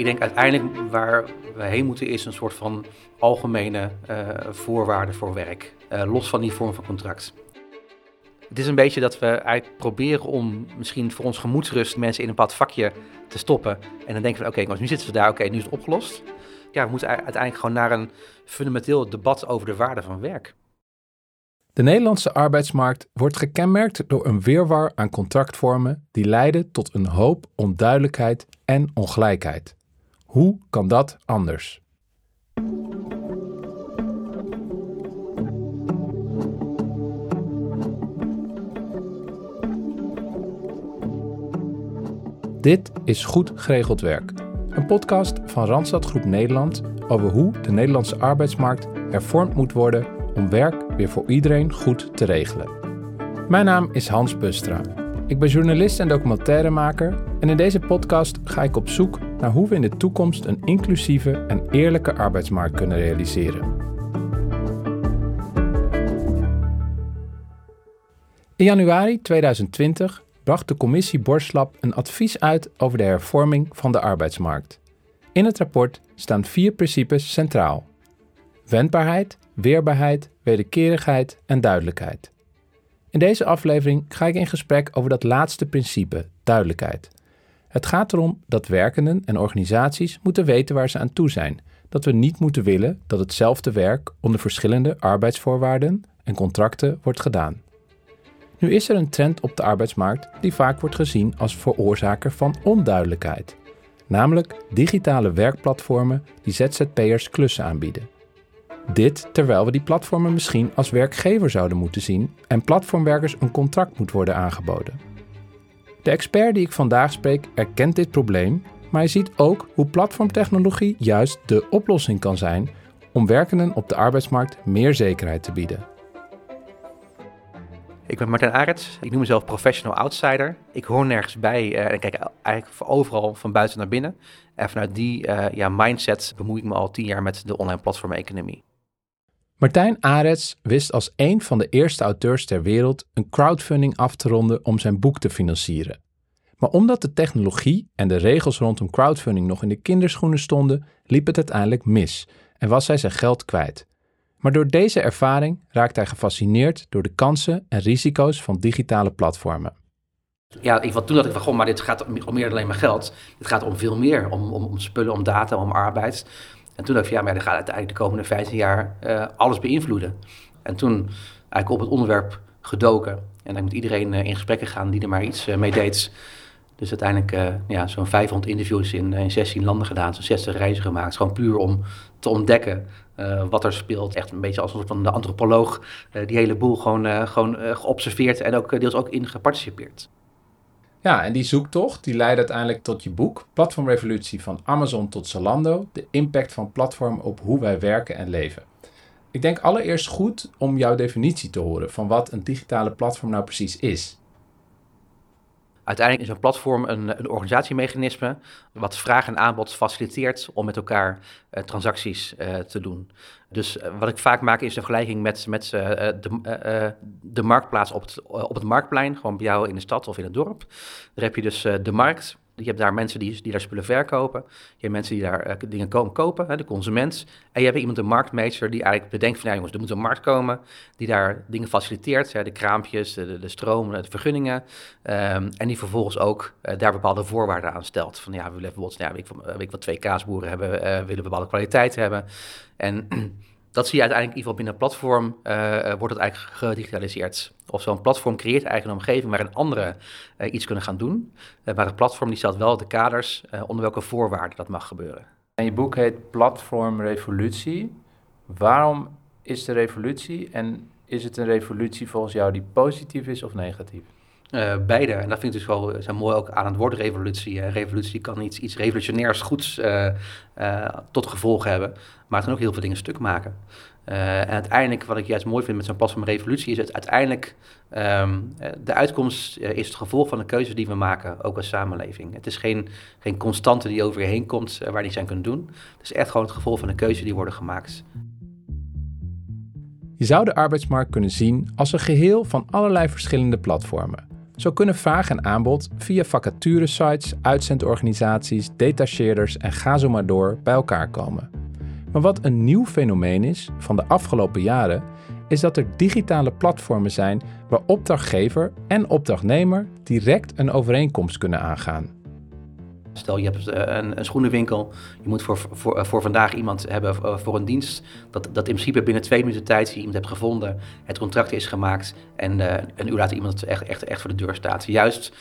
Ik denk uiteindelijk waar we heen moeten is een soort van algemene uh, voorwaarden voor werk. Uh, los van die vorm van contract. Het is een beetje dat we eigenlijk proberen om misschien voor ons gemoedsrust mensen in een bepaald vakje te stoppen. En dan denken we, oké, nu zitten ze daar, oké, nu is het opgelost. Ja, we moeten uiteindelijk gewoon naar een fundamenteel debat over de waarde van werk. De Nederlandse arbeidsmarkt wordt gekenmerkt door een wirwar aan contractvormen die leiden tot een hoop onduidelijkheid en ongelijkheid. Hoe kan dat anders? Dit is Goed Geregeld Werk, een podcast van Randstad Groep Nederland over hoe de Nederlandse arbeidsmarkt hervormd moet worden om werk weer voor iedereen goed te regelen. Mijn naam is Hans Bustra. Ik ben journalist en documentairemaker en in deze podcast ga ik op zoek naar hoe we in de toekomst een inclusieve en eerlijke arbeidsmarkt kunnen realiseren. In januari 2020 bracht de commissie Borslap een advies uit over de hervorming van de arbeidsmarkt. In het rapport staan vier principes centraal: wendbaarheid, weerbaarheid, wederkerigheid en duidelijkheid. In deze aflevering ga ik in gesprek over dat laatste principe, duidelijkheid. Het gaat erom dat werkenden en organisaties moeten weten waar ze aan toe zijn, dat we niet moeten willen dat hetzelfde werk onder verschillende arbeidsvoorwaarden en contracten wordt gedaan. Nu is er een trend op de arbeidsmarkt die vaak wordt gezien als veroorzaker van onduidelijkheid, namelijk digitale werkplatformen die ZZP'ers klussen aanbieden. Dit terwijl we die platformen misschien als werkgever zouden moeten zien en platformwerkers een contract moet worden aangeboden. De expert die ik vandaag spreek erkent dit probleem, maar hij ziet ook hoe platformtechnologie juist de oplossing kan zijn om werkenden op de arbeidsmarkt meer zekerheid te bieden. Ik ben Martijn Arets. Ik noem mezelf professional outsider. Ik hoor nergens bij uh, en kijk eigenlijk overal van buiten naar binnen. En vanuit die uh, ja, mindset bemoei ik me al tien jaar met de online platformeconomie. Martijn Arets wist als een van de eerste auteurs ter wereld een crowdfunding af te ronden om zijn boek te financieren. Maar omdat de technologie en de regels rondom crowdfunding nog in de kinderschoenen stonden, liep het uiteindelijk mis en was hij zijn geld kwijt. Maar door deze ervaring raakte hij gefascineerd door de kansen en risico's van digitale platformen. Ja, ik, toen dacht ik van, goh, maar dit gaat om meer dan alleen maar geld. Het gaat om veel meer, om, om, om spullen, om data, om arbeid. En toen dacht ik ja, maar dat gaat uiteindelijk de komende 15 jaar uh, alles beïnvloeden. En toen eigenlijk op het onderwerp gedoken. En dan moet iedereen uh, in gesprekken gaan die er maar iets uh, mee deed. Dus uiteindelijk ja, zo'n 500 interviews in, in 16 landen gedaan, zo'n 60 reizen gemaakt. Gewoon puur om te ontdekken wat er speelt. Echt een beetje als een soort van de antropoloog die hele boel gewoon, gewoon geobserveerd en ook deels ook in geparticipeerd. Ja, en die zoektocht die leidt uiteindelijk tot je boek Platformrevolutie van Amazon tot Zalando, de impact van platform op hoe wij werken en leven. Ik denk allereerst goed om jouw definitie te horen van wat een digitale platform nou precies is. Uiteindelijk is een platform een, een organisatiemechanisme wat vraag en aanbod faciliteert om met elkaar uh, transacties uh, te doen. Dus uh, wat ik vaak maak is een vergelijking met, met de, de marktplaats op het, op het marktplein, gewoon bij jou in de stad of in het dorp. Daar heb je dus de markt je hebt daar mensen die, die daar spullen verkopen. Je hebt mensen die daar uh, dingen komen kopen, hè, de consument. En je hebt iemand, een marktmeester, die eigenlijk bedenkt van... ja jongens, er moet een markt komen die daar dingen faciliteert. De kraampjes, de, de stroom, de vergunningen. Um, en die vervolgens ook uh, daar bepaalde voorwaarden aan stelt. Van ja, we willen bijvoorbeeld, ik, weet ik wat, twee kaasboeren hebben... Uh, willen bepaalde kwaliteit hebben. En dat zie je uiteindelijk in ieder geval binnen een platform, uh, wordt het eigenlijk gedigitaliseerd. Of zo'n platform creëert eigenlijk een omgeving waarin anderen uh, iets kunnen gaan doen. Maar het platform die stelt wel de kaders onder welke voorwaarden dat mag gebeuren. En je boek heet Platform Revolutie. Waarom is de revolutie en is het een revolutie volgens jou die positief is of negatief? Uh, beide. En dat vind ik dus wel zo mooi ook aan het woord revolutie. revolutie kan iets, iets revolutionairs goeds uh, uh, tot gevolg hebben, maar het kan ook heel veel dingen stuk maken. en uiteindelijk, wat ik juist mooi vind met zo'n platform revolutie, is het uiteindelijk um, de uitkomst is het gevolg van de keuzes die we maken, ook als samenleving. Het is geen, geen constante die over je heen komt waar die zijn kunnen doen. Het is echt gewoon het gevolg van de keuzes die worden gemaakt. Je zou de arbeidsmarkt kunnen zien als een geheel van allerlei verschillende platformen Zo kunnen vraag en aanbod via vacaturesites, uitzendorganisaties, detacheerders en ga zo maar door bij elkaar komen. Maar wat een nieuw fenomeen is van de afgelopen jaren, is dat er digitale platformen zijn waar opdrachtgever en opdrachtnemer direct een overeenkomst kunnen aangaan. Stel je hebt eh, een, een schoenenwinkel, je moet voor, voor, eh, voor vandaag iemand hebben eh, voor een dienst. Dat, dat in principe binnen twee minuten tijd je iemand hebt gevonden, het contract is gemaakt en uh, een uur later iemand echt, echt, echt voor de deur staat. Juist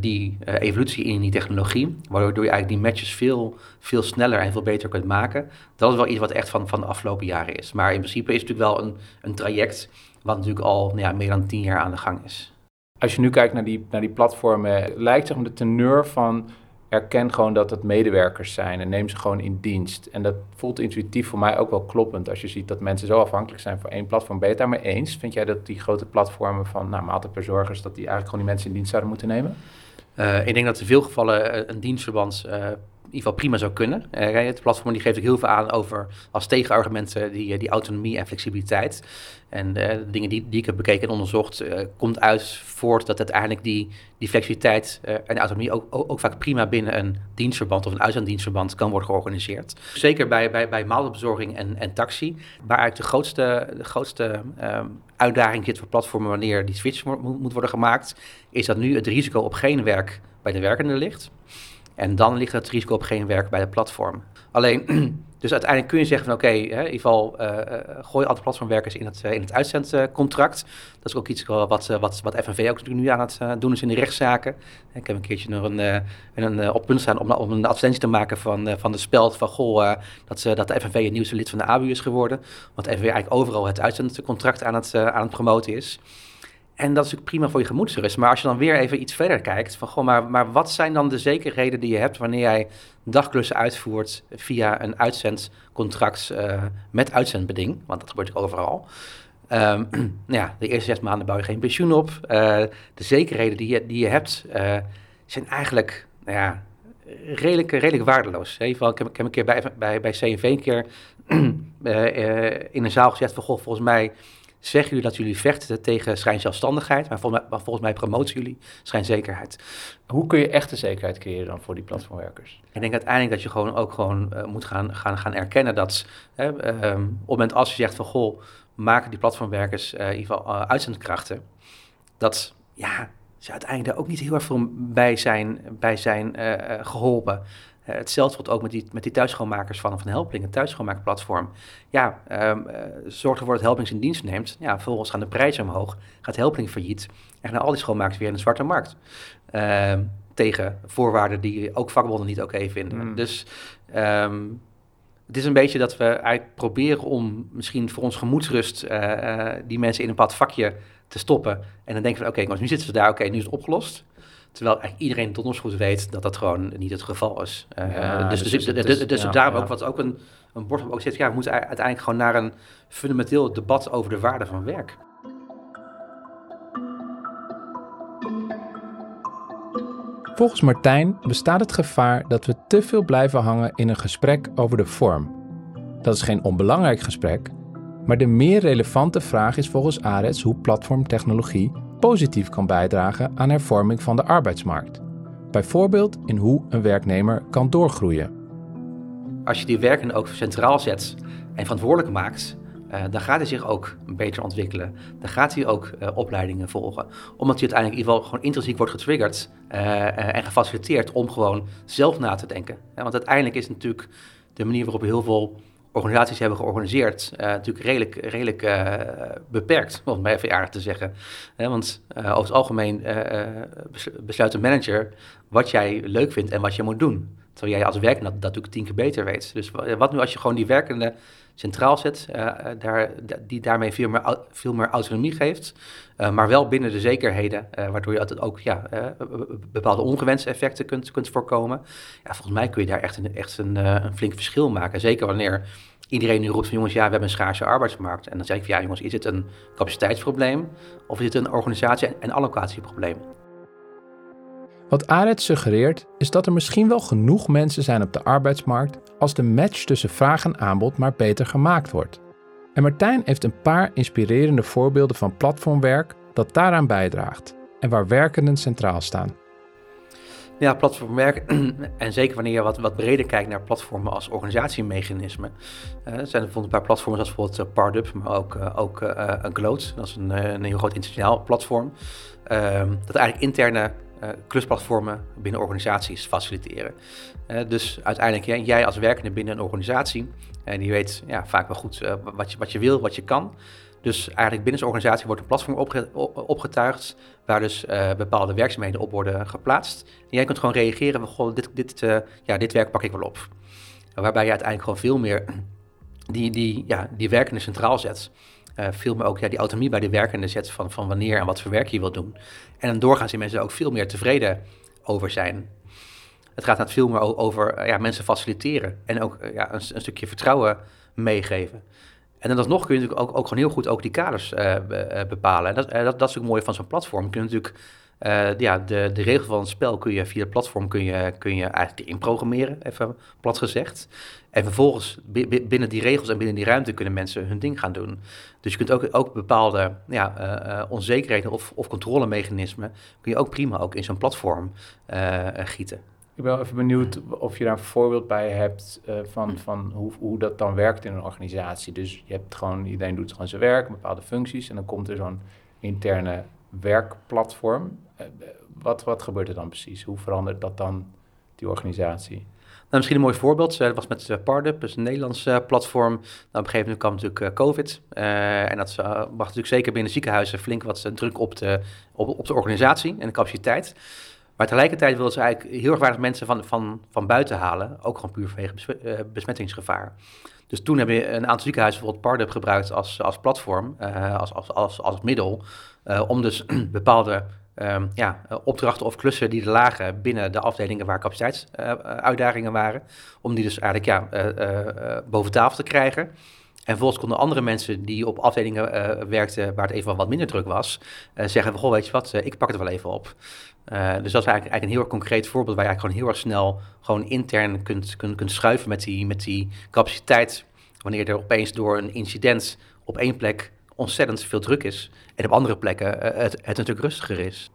die evolutie in die technologie, waardoor je eigenlijk die matches veel, veel sneller en veel beter kunt maken. Dat is wel iets wat echt van, van de afgelopen jaren is. Maar in principe is het natuurlijk wel een, een traject wat natuurlijk al nou ja, meer dan tien jaar aan de gang is. Als je nu kijkt naar die, naar die platformen, lijkt zeg maar de teneur van erken gewoon dat het medewerkers zijn en neem ze gewoon in dienst. En dat voelt intuïtief voor mij ook wel kloppend als je ziet dat mensen zo afhankelijk zijn van één platform. Ben je het daarmee eens? Vind jij dat die grote platformen van nou, maaltijdbezorgers, dat die eigenlijk gewoon die mensen in dienst zouden moeten nemen? Uh, ik denk dat in veel gevallen een dienstverband uh, in ieder geval prima zou kunnen. Uh, het platform die geeft ook heel veel aan over als tegenargumenten die, die autonomie en flexibiliteit. En uh, de dingen die, die ik heb bekeken en onderzocht, komt uit voort dat uiteindelijk die, die flexibiliteit en autonomie ook, ook, vaak prima binnen een dienstverband of een uitzenddienstverband kan worden georganiseerd. Zeker bij, bij, bij maaltijdbezorging en, en taxi, waar eigenlijk de grootste, de grootste um, uitdaging zit voor platformen wanneer die switch moet worden gemaakt, is dat nu het risico op geen werk bij de werkende ligt. En dan ligt het risico op geen werk bij de platform. Alleen, dus uiteindelijk kun je zeggen van oké, in ieder geval uh, gooi alle platformwerkers in het, uh, in het uitzendcontract. Dat is ook iets wat, wat, wat FNV ook nu aan het doen is in de rechtszaken. Ik heb een keertje nog een, een, op punt staan om, om een advertentie te maken van, van de speld van goh, dat, dat de FNV een nieuwste lid van de ABU is geworden. Want FNV eigenlijk overal het uitzendcontract aan het, aan het promoten is. En dat is natuurlijk prima voor je gemoedsrust. Maar als je dan weer even iets verder kijkt, van goh, maar, maar wat zijn dan de zekerheden die je hebt wanneer jij dagklussen uitvoert via een uitzendcontract uh, met uitzendbeding? Want dat gebeurt overal. Um, nou ja, de eerste zes maanden bouw je geen pensioen op. Uh, de zekerheden die je, die je hebt uh, zijn eigenlijk, nou ja, redelijk, redelijk waardeloos. Geval, ik heb, ik heb een keer bij, bij, bij CNV een keer in een zaal gezegd van, goh, volgens mij zeggen jullie dat jullie vechten tegen schijnzelfstandigheid, maar volgens mij, maar volgens mij promoten jullie schijnzekerheid. Hoe kun je echte zekerheid creëren dan voor die platformwerkers? Ik denk uiteindelijk dat je gewoon ook gewoon uh, moet gaan, gaan, gaan erkennen dat hè, um, op het moment als je zegt van goh, maken die platformwerkers uh, in ieder geval uh, uitzendkrachten, dat ja, ze uiteindelijk daar ook niet heel erg veel bij zijn, bij zijn geholpen. Uh, hetzelfde wordt ook met die, met die thuisschoonmakers van, van Helpling, een thuisschoonmakerplatform. Ja, um, zorg ervoor dat Helpling zijn dienst neemt. Ja, vervolgens gaan de prijzen omhoog, gaat Helpling failliet en gaan al die schoonmakers weer in de zwarte markt. Uh, tegen voorwaarden die ook vakbonden niet oké okay vinden. Mm. Dus um, het is een beetje dat we eigenlijk proberen om misschien voor ons gemoedsrust uh, die mensen in een bepaald vakje te stoppen. En dan denken we, oké, okay, nu zitten ze daar, oké, okay, nu is het opgelost. Terwijl eigenlijk iedereen tot ons goed weet dat dat gewoon niet het geval is. Ja, dus dus, dus, dus, dus, dus ja, daarom ja. ook wat ook een, een bord ook zegt, ja, we moeten uiteindelijk gewoon naar een fundamenteel debat over de waarde van werk. Volgens Martijn bestaat het gevaar dat we te veel blijven hangen in een gesprek over de vorm. Dat is geen onbelangrijk gesprek, maar de meer relevante vraag is volgens Arets hoe platformtechnologie positief kan bijdragen aan hervorming van de arbeidsmarkt. Bijvoorbeeld in hoe een werknemer kan doorgroeien. Als je die werkende ook centraal zet en verantwoordelijk maakt, uh, dan gaat hij zich ook beter ontwikkelen. Dan gaat hij ook uh, opleidingen volgen. Omdat hij uiteindelijk in ieder geval gewoon intrinsiek wordt getriggerd uh, en gefaciliteerd om gewoon zelf na te denken. want uiteindelijk is natuurlijk de manier waarop heel veel organisaties hebben georganiseerd, uh, natuurlijk redelijk, redelijk uh, beperkt, om mij even aardig te zeggen. want uh, over het algemeen besluit een manager wat jij leuk vindt en wat je moet doen. Terwijl jij als werkende dat, natuurlijk tien keer beter weet. Dus wat nu als je gewoon die werkende centraal zet, daar, die daarmee veel meer, veel meer autonomie geeft, maar wel binnen de zekerheden, waardoor je altijd ook ja, bepaalde ongewenste effecten kunt, kunt voorkomen. Ja, volgens mij kun je daar echt een, echt een, een flink verschil maken. Zeker wanneer iedereen nu roept van jongens, ja, we hebben een schaarse arbeidsmarkt. En dan zeg ik van ja, jongens, is het een capaciteitsprobleem of is het een organisatie- en allocatieprobleem? Wat Aret suggereert is dat er misschien wel genoeg mensen zijn op de arbeidsmarkt als de match tussen vraag en aanbod maar beter gemaakt wordt. En Martijn heeft een paar inspirerende voorbeelden van platformwerk dat daaraan bijdraagt. en waar werkenden centraal staan. Ja, platformwerk, en zeker wanneer je wat, wat breder kijkt naar platformen als organisatiemechanismen. Er zijn bijvoorbeeld een paar platformen zoals bijvoorbeeld uh, Pardub, maar ook, uh, ook Gloat. Dat is een, een heel groot internationaal platform. Ehm, dat eigenlijk interne klusplatformen binnen organisaties faciliteren. dus uiteindelijk, jij als werkende binnen een organisatie, en die weet ja, vaak wel goed wat, je, wat je wil, wat je kan. Dus eigenlijk binnen zijn organisatie wordt een platform opge opgetuigd waar dus uh, bepaalde werkzaamheden op worden geplaatst. En jij kunt gewoon reageren goh, dit, dit, uh, ja, dit werk pak ik wel op. Waarbij je uiteindelijk gewoon veel meer die, die, ja, die werkende centraal zet. Veel meer ook ja, die autonomie bij de werkende zet van, van wanneer en wat voor werk je wil doen. En dan doorgaan zijn mensen ook veel meer tevreden over zijn. Het gaat net veel meer over ja, mensen faciliteren en ook ja, een, stukje vertrouwen meegeven. En dan alsnog kun je natuurlijk ook, ook gewoon heel goed ook die kaders bepalen. En dat, dat, dat is ook mooi van zo'n platform. Je kunt natuurlijk uh, ja, de, de regels van het spel kun je via het platform kun je, kun je eigenlijk inprogrammeren, even plat gezegd. En vervolgens binnen die regels en binnen die ruimte kunnen mensen hun ding gaan doen. Dus je kunt ook, ook bepaalde ja, onzekerheden of, of controlemechanismen kun je ook prima ook in zo'n platform gieten. Ik ben even benieuwd of je daar een voorbeeld bij hebt uh, van, van hoe, hoe dat dan werkt in een organisatie. Dus je hebt gewoon, iedereen doet gewoon zijn werk, bepaalde functies en dan komt er zo'n interne werkplatform. Uh, wat, wat gebeurt er dan precies? Hoe verandert dat dan, die organisatie? Nou, misschien een mooi voorbeeld. Dat was met uh, Pardup, dus een Nederlands uh, platform. Nou, op een gegeven moment kwam natuurlijk COVID. en dat mag natuurlijk zeker binnen ziekenhuizen flink wat druk op de, op, op de organisatie en de capaciteit. Maar tegelijkertijd wilden ze eigenlijk heel erg weinig mensen van, van, van buiten halen. Ook gewoon puur vanwege eh, besmettingsgevaar. Dus toen hebben een aantal ziekenhuizen bijvoorbeeld Pardub gebruikt als, als platform, als, als, als, als middel. Om dus bepaalde um, ja, opdrachten of klussen die er lagen binnen de afdelingen waar capaciteitsuitdagingen waren. Om die dus eigenlijk ja, boven tafel te krijgen. En vervolgens konden andere mensen die op afdelingen werkten waar het even wat minder druk was, zeggen: Goh, weet je wat, ik pak het wel even op. Dus dat is eigenlijk, eigenlijk, een heel concreet voorbeeld waar je eigenlijk gewoon heel erg snel gewoon intern kunt, kunt, kunt schuiven met die, met die capaciteit. Wanneer er opeens door een incident op één plek ontzettend veel druk is en op andere plekken uh, het, het natuurlijk rustiger is.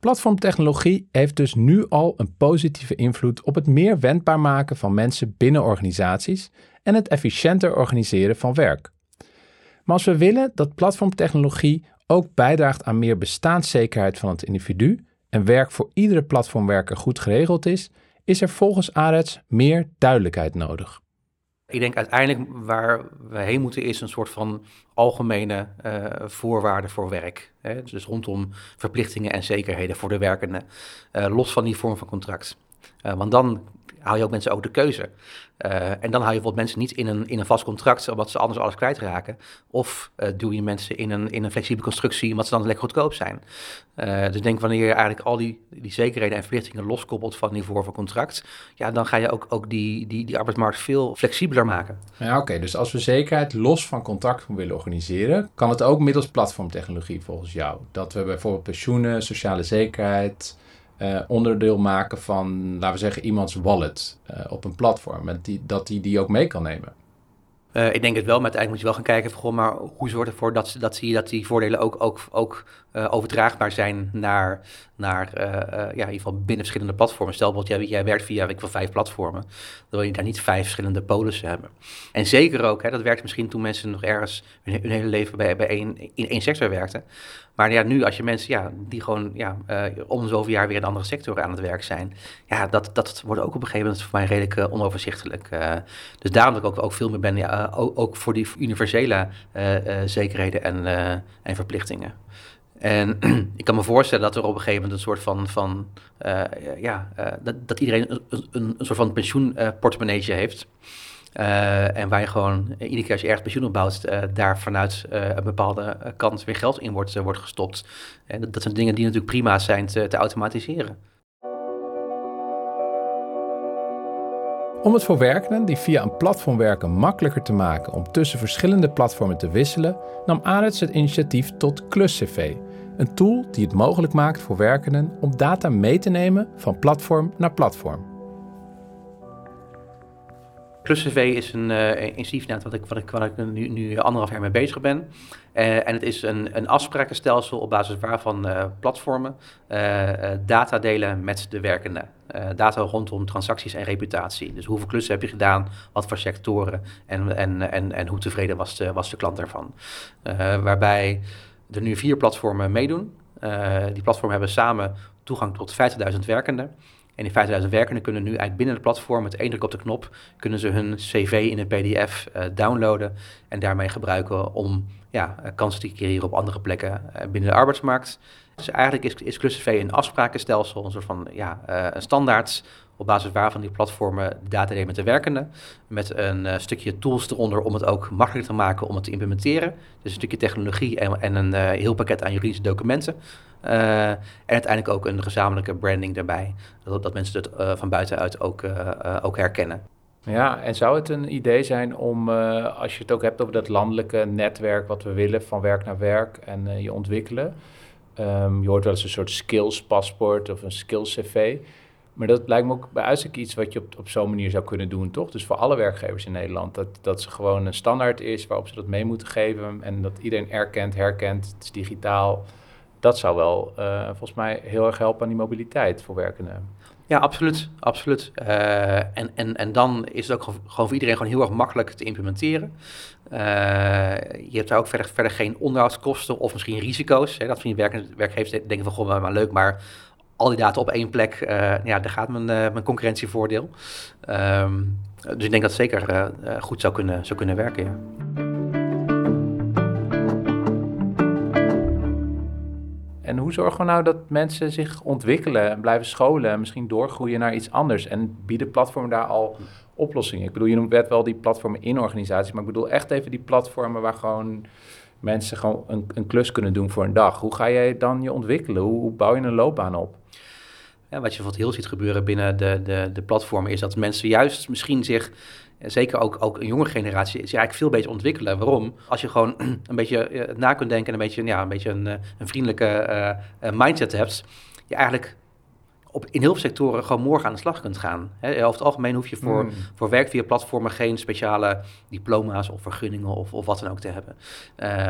Platformtechnologie heeft dus nu al een positieve invloed op het meer wendbaar maken van mensen binnen organisaties en het efficiënter organiseren van werk. Maar als we willen dat platformtechnologie ook bijdraagt aan meer bestaanszekerheid van het individu, en werk voor iedere platformwerker goed geregeld is, is er volgens ARETS meer duidelijkheid nodig. Ik denk uiteindelijk waar we heen moeten is een soort van algemene uh, voorwaarden voor werk. Hè? Dus rondom verplichtingen en zekerheden voor de werkenden, uh, los van die vorm van contract. Uh, want dan haal je ook mensen ook de keuze. Uh, en dan hou je bijvoorbeeld mensen niet in een, in een vast contract, omdat ze anders alles kwijtraken. Of uh, doe je mensen in een, in een flexibele constructie, omdat ze dan lekker goedkoop zijn. Uh, dus denk wanneer je eigenlijk al die, die zekerheden en verplichtingen loskoppelt van niveau van contract, ja, dan ga je ook, ook die, die, die arbeidsmarkt veel flexibeler maken. Ja, oké. Dus als we zekerheid los van contract willen organiseren, kan het ook middels platformtechnologie volgens jou? Dat we bijvoorbeeld pensioenen, sociale zekerheid, uh, onderdeel maken van, laten we zeggen, iemands wallet uh, op een platform. En die, dat die die ook mee kan nemen. Uh, ik denk het wel, maar uiteindelijk moet je wel gaan kijken maar hoe zorgt ervoor dat, dat, dat die voordelen ook, ook, ook uh, overdraagbaar zijn naar, naar uh, ja, in ieder geval binnen verschillende platformen. Stel bijvoorbeeld, jij, werkt via ik, vijf platformen, dan wil je daar niet vijf verschillende polissen hebben. En zeker ook, hè, dat werkt misschien toen mensen nog ergens hun, hele leven bij, bij één, in één sector werkten. Maar ja, nu als je mensen ja, die gewoon ja, om zoveel jaar weer in andere sectoren aan het werk zijn, ja, dat, dat wordt ook op een gegeven moment voor mij redelijk onoverzichtelijk. Dus daarom dat ik ook, ook veel meer ben, ja, ook, ook, voor die universele zekerheden en, en verplichtingen. En ik kan me voorstellen dat er op een gegeven moment een soort van, van ja, dat, dat iedereen een, een, een soort van pensioenportemonneetje heeft. Uh, en waar je gewoon iedere keer als je ergens pensioen opbouwt, daar vanuit een bepaalde kant weer geld in wordt, wordt gestopt. En dat, zijn dingen die natuurlijk prima zijn te automatiseren. Om het voor werkenden die via een platform werken makkelijker te maken om tussen verschillende platformen te wisselen, nam Arets het initiatief tot KlusCV, een tool die het mogelijk maakt voor werkenden om data mee te nemen van platform naar platform. PlusCV is een uh, initiatief wat ik, wat ik, wat ik nu, nu anderhalf jaar mee bezig ben. Uh, en het is een, een afsprakenstelsel op basis waarvan uh, platformen data delen met de werkenden. Data rondom transacties en reputatie. Dus hoeveel klussen heb je gedaan, wat voor sectoren en, en, en, en hoe tevreden was de, was de klant daarvan. waarbij er nu vier platformen meedoen. die platformen hebben samen toegang tot 50.000 werkenden. En die 50.000 werkenden kunnen nu eigenlijk binnen het platform met één druk op de knop kunnen ze hun cv in een pdf uh, downloaden en daarmee gebruiken om ja, eh, kansen te creëren op andere plekken uh, binnen de arbeidsmarkt. Dus eigenlijk is, is ClusCV een afsprakenstelsel, een soort van ja, een standaard op basis waarvan die platformen data delen met de werkenden. Met een stukje tools eronder om het ook makkelijker te maken om het te implementeren. Dus een stukje technologie en, en een heel pakket aan juridische documenten. Uh, en uiteindelijk ook een gezamenlijke branding daarbij. Dat, dat mensen het van buitenuit ook, ook herkennen. Ja, en zou het een idee zijn om, als je het ook hebt over dat landelijke netwerk wat we willen, van werk naar werk en je ontwikkelen. Um, je hoort wel eens een soort skills paspoort of een skills cv. Maar dat lijkt me ook bij uitstek iets wat je op, op zo'n manier zou kunnen doen, toch? Dus voor alle werkgevers in Nederland. Dat, dat ze gewoon een standaard is waarop ze dat mee moeten geven. En dat iedereen erkent, herkent, het is digitaal dat zou wel uh, volgens mij heel erg helpen aan die mobiliteit voor werkenden. Ja, absoluut. absoluut. Uh, en, en, en dan is het ook gewoon voor iedereen gewoon heel erg makkelijk te implementeren. Uh, je hebt daar ook verder, verder geen onderhoudskosten of misschien risico's. Hè. Dat werk, werkgevers denken van, goh, maar leuk, maar al die data op één plek, ja, daar gaat mijn, mijn concurrentievoordeel. Um, dus ik denk dat het zeker goed zou kunnen, zou kunnen werken, ja. En hoe zorgen we nou dat mensen zich ontwikkelen en blijven scholen en misschien doorgroeien naar iets anders? En bieden platformen daar al oplossingen? Ik bedoel, je noemt wel die platformen in organisaties, maar ik bedoel echt even die platformen waar gewoon mensen gewoon een, een klus kunnen doen voor een dag. Hoe ga jij dan je ontwikkelen? Hoe bouw je een loopbaan op? Ja, wat je wat heel ziet gebeuren binnen de, de, de platformen is dat mensen juist misschien zich zeker ook, ook een jonge generatie, is eigenlijk veel beter ontwikkelen. Waarom? Als je gewoon een beetje eh, na kunt denken en een beetje, ja, een, beetje een, eh, een vriendelijke uh, mindset hebt, je eigenlijk op, in heel veel sectoren gewoon morgen aan de slag kunt gaan. He, over het algemeen hoef je voor, mm. voor werk via platformen geen speciale diploma's of vergunningen of, of wat dan ook te hebben.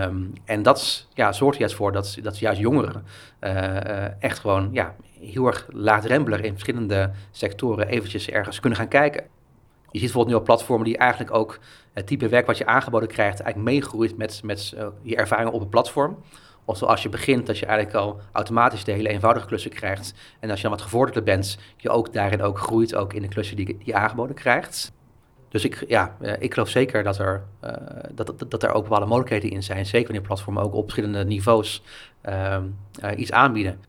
Um, en dat ja, zorgt juist voor dat, dat juist jongeren uh, echt gewoon ja, heel erg laagdrempelig in verschillende sectoren eventjes ergens kunnen gaan kijken. Je ziet bijvoorbeeld nu op platformen die eigenlijk ook het type werk wat je aangeboden krijgt, eigenlijk meegroeit met, met uh, je ervaringen op het platform. Of zoals je begint, dat je eigenlijk al automatisch de hele eenvoudige klussen krijgt. En als je dan wat gevorderder bent, je ook daarin ook groeit, ook in de klussen die, die je aangeboden krijgt. Dus ik, ja, eh, ik geloof zeker dat er, uh, dat, dat, dat er ook bepaalde mogelijkheden in zijn. Zeker wanneer platformen ook op verschillende niveaus uh, iets aanbieden.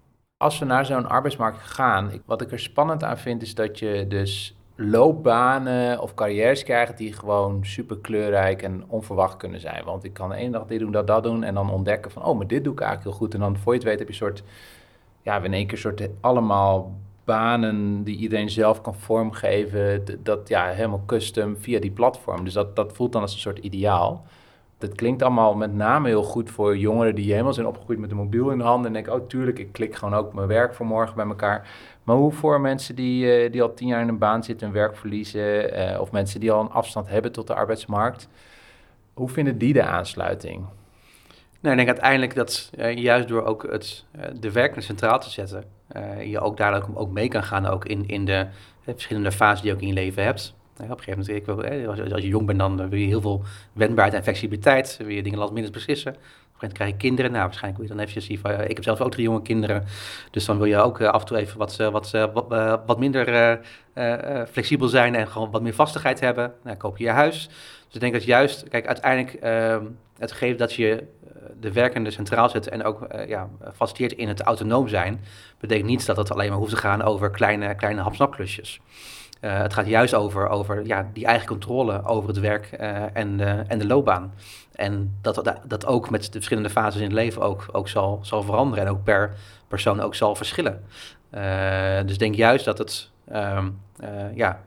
Als we naar zo'n arbeidsmarkt gaan, wat ik er spannend aan vind, is dat je dus loopbanen of carrières krijgen die gewoon super kleurrijk en onverwacht kunnen zijn. Want ik kan de ene dag dit doen, dat dat doen en dan ontdekken van, oh, maar dit doe ik eigenlijk heel goed. En dan voor je het weet heb je een soort, ja, in één keer soort allemaal banen die iedereen zelf kan vormgeven. Dat ja, helemaal custom via die platform. Dus dat, dat voelt dan als een soort ideaal. Dat klinkt allemaal met name heel goed voor jongeren die helemaal zijn opgegroeid met een mobiel in de hand. En denken, oh tuurlijk, ik klik gewoon ook mijn werk voor morgen bij elkaar. Maar hoe voor mensen die, uh, die al tien jaar in een baan zitten en werk verliezen, uh, of mensen die al een afstand hebben tot de arbeidsmarkt, hoe vinden die de aansluiting? Nou, ik denk uiteindelijk dat uh, juist door ook het, de werkende centraal te zetten, je ook daar ook, mee kan gaan ook in, in de verschillende fases die je ook in je leven hebt. Op een gegeven moment, ik als, als, je jong bent, dan wil je heel veel wendbaarheid en flexibiliteit, wil je dingen last minute beslissen moment krijg je kinderen. Nou, waarschijnlijk wil je dan even zien van, ik heb zelf ook drie jonge kinderen. Dus dan wil je ook eh, af en toe even wat, wat, wat, wat minder flexibel zijn en gewoon wat meer vastigheid hebben. Nou, koop je je huis. Dus ik denk dat juist, kijk, uiteindelijk uh, het gegeven dat je de werkende centraal zet en ook uh, ja, faciliteert in het autonoom zijn, betekent niet dat het alleen maar hoeft te gaan over kleine, kleine hapsnapklusjes. Uh, het gaat juist over, over ja, die eigen controle over het werk uh, en, en de loopbaan. En dat, dat, ook met de verschillende fases in het leven ook, ook zal, zal veranderen en ook per persoon ook zal verschillen. Uh, dus denk juist dat het, um, ja,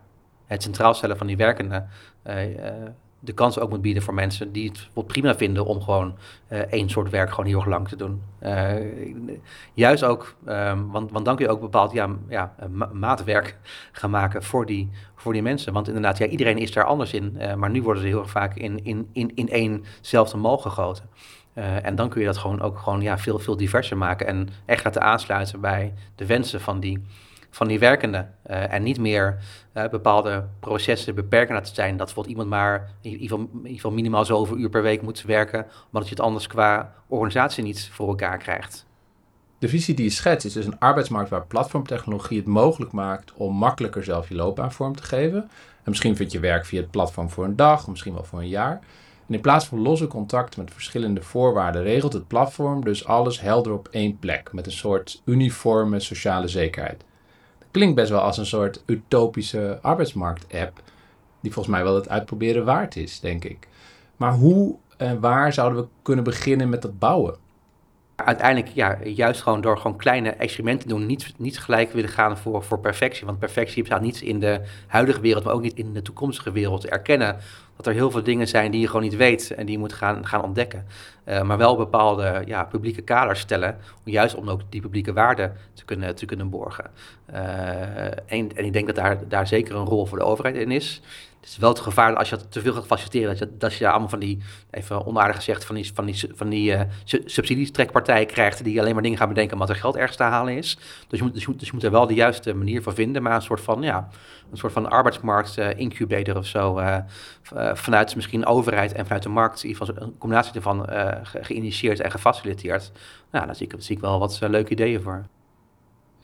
het centraal stellen van die werkenden de kans ook moet bieden voor mensen die het wel prima vinden om gewoon uh, één soort werk gewoon heel erg lang te doen. Uh, juist ook, um, want, want dan kun je ook bepaald ja, ja, ma maatwerk gaan maken voor die, voor die mensen. Want inderdaad, ja, iedereen is daar anders in, maar nu worden ze heel erg vaak in, in, in, in éénzelfde mal gegoten. en dan kun je dat gewoon ook gewoon, ja, veel, veel diverser maken en echt laten aansluiten bij de wensen van die, van die werkenden. Uh, en niet meer uh, bepaalde processen beperken laten zijn. Dat bijvoorbeeld iemand maar in ieder, geval, minimaal zoveel uur per week moet werken, maar dat je het anders qua organisatie niet voor elkaar krijgt. De visie die je schetst is dus een arbeidsmarkt waar platformtechnologie het mogelijk maakt om makkelijker zelf je loopbaan vorm te geven. En misschien vind je werk via het platform voor een dag, misschien wel voor een jaar. En in plaats van losse contacten met verschillende voorwaarden regelt het platform dus alles helder op één plek met een soort uniforme sociale zekerheid klinkt best wel als een soort utopische arbeidsmarkt-app. Die volgens mij wel het uitproberen waard is, denk ik. Maar hoe en waar zouden we kunnen beginnen met dat bouwen? Uiteindelijk, ja, juist gewoon door gewoon kleine experimenten te doen. Niet, niet gelijk willen gaan voor, voor perfectie. Want perfectie bestaat niet in de huidige wereld, maar ook niet in de toekomstige wereld. Erkennen dat er heel veel dingen zijn die je gewoon niet weet en die je moet gaan, gaan ontdekken. Uh, maar wel bepaalde ja, publieke kaders stellen, juist om ook die publieke waarden te kunnen, te kunnen borgen. Uh, en, en, ik denk dat daar, daar zeker een rol voor de overheid in is. Het is wel het gevaar als je te veel gaat faciliteren, dat je, dat je daar allemaal van die, even onaardig gezegd, van die, van die, van die uh, subsidiestrekpartijen krijgt die alleen maar dingen gaan bedenken omdat er geld ergens te halen is. Dus je moet, dus je moet, dus moet er wel de juiste manier voor vinden, maar een soort van, ja, een soort van arbeidsmarkt uh, incubator of zo, uh, vanuit misschien overheid en vanuit de markt, in een combinatie ervan ge geïnitieerd en gefaciliteerd. Nou, daar zie ik, zie ik wel wat leuke ideeën voor.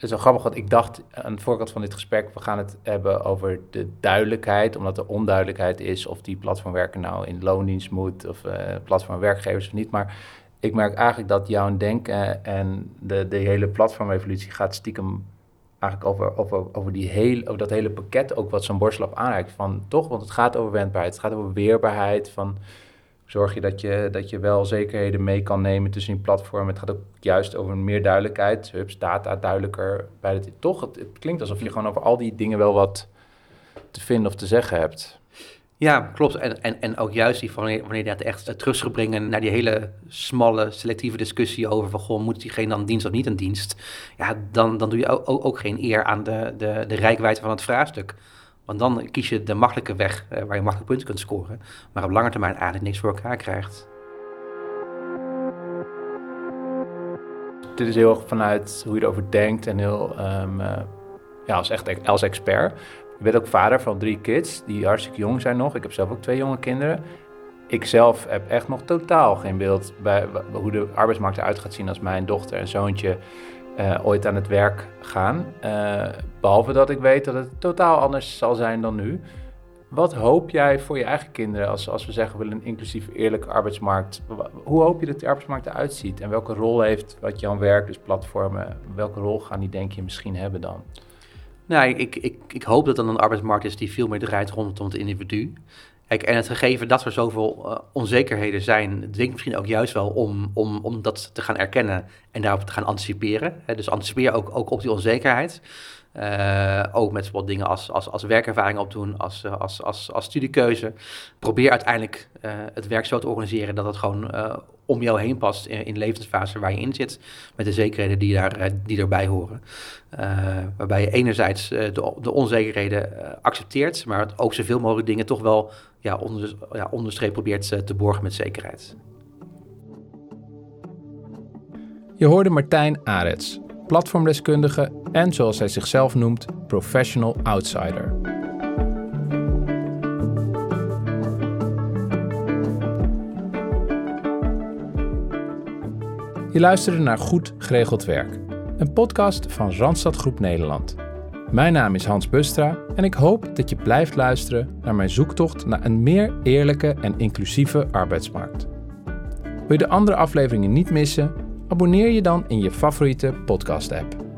Het is wel grappig, want ik dacht aan de voorkant van dit gesprek, we gaan het hebben over de duidelijkheid, omdat er onduidelijkheid is of die platformwerker nou in loondienst moet of uh, platformwerkgevers of niet. Maar ik merk eigenlijk dat jouw denken en de, de hele platformevolutie gaat stiekem eigenlijk over, over, over, die hele, over dat hele pakket ook wat zo'n borstlap aanreikt. Van toch, want het gaat over wendbaarheid, het gaat over weerbaarheid, van zorg je dat je, dat je wel zekerheden mee kan nemen tussen die platformen. Het gaat ook juist over meer duidelijkheid. Hubs, data duidelijker. Bij het, toch, het, het klinkt alsof je gewoon over al die dingen wel wat te vinden of te zeggen hebt. Ja, klopt. En, en, en ook juist die wanneer, wanneer je dat echt terug brengen naar die hele smalle, selectieve discussie over van, goh, moet diegene dan dienst of niet een dienst? Ja, dan, dan doe je ook, ook, ook geen eer aan de, de, de rijkwijde van het vraagstuk. Want dan kies je de makkelijke weg eh, waar je makkelijk punten kunt scoren, maar op lange termijn eigenlijk niks voor elkaar krijgt. Dit is heel vanuit hoe je erover denkt en heel um, uh, ja, als echt als expert. Ik ben ook vader van drie kids die hartstikke jong zijn nog. Ik heb zelf ook twee jonge kinderen. Ik zelf heb echt nog totaal geen beeld bij hoe de arbeidsmarkt eruit gaat zien als mijn dochter en zoontje uh, ooit aan het werk gaan. Uh, behalve dat ik weet dat het totaal anders zal zijn dan nu. Wat hoop jij voor je eigen kinderen als, als we zeggen we willen een inclusief eerlijke arbeidsmarkt? Hoe hoop je dat die arbeidsmarkt eruit ziet? En welke rol heeft wat Jan Werk, dus platformen, welke rol gaan die denk je misschien hebben dan? Nou, ik, ik, ik hoop dat dan een arbeidsmarkt is die veel meer draait rondom het individu. En het gegeven dat er zoveel uh, onzekerheden zijn, denk misschien ook juist wel om, om, om dat te gaan erkennen en daarop te gaan anticiperen. Hè, dus anticipeer ook, ook op die onzekerheid. Uh, ook met wat dingen als, als, als werkervaring opdoen, als, eh, als, als, als studiekeuze. Probeer uiteindelijk het werk zo te organiseren dat het gewoon om jou heen past in, in, de levensfase waar je in zit. Met de zekerheden die, daar, die erbij horen. waarbij je enerzijds de, de onzekerheden accepteert, maar ook zoveel mogelijk dingen toch wel ja, onder, ja, onderstreep probeert te borgen met zekerheid. Je hoorde Martijn Arets, platformdeskundige en zoals hij zichzelf noemt, professional outsider. Je naar Goed Geregeld Werk, een podcast van Randstad Groep Nederland. Mijn naam is Hans Bustra en ik hoop dat je blijft luisteren naar mijn zoektocht naar een meer eerlijke en inclusieve arbeidsmarkt. Wil je de andere afleveringen niet missen? Abonneer je dan in je favoriete podcast-app.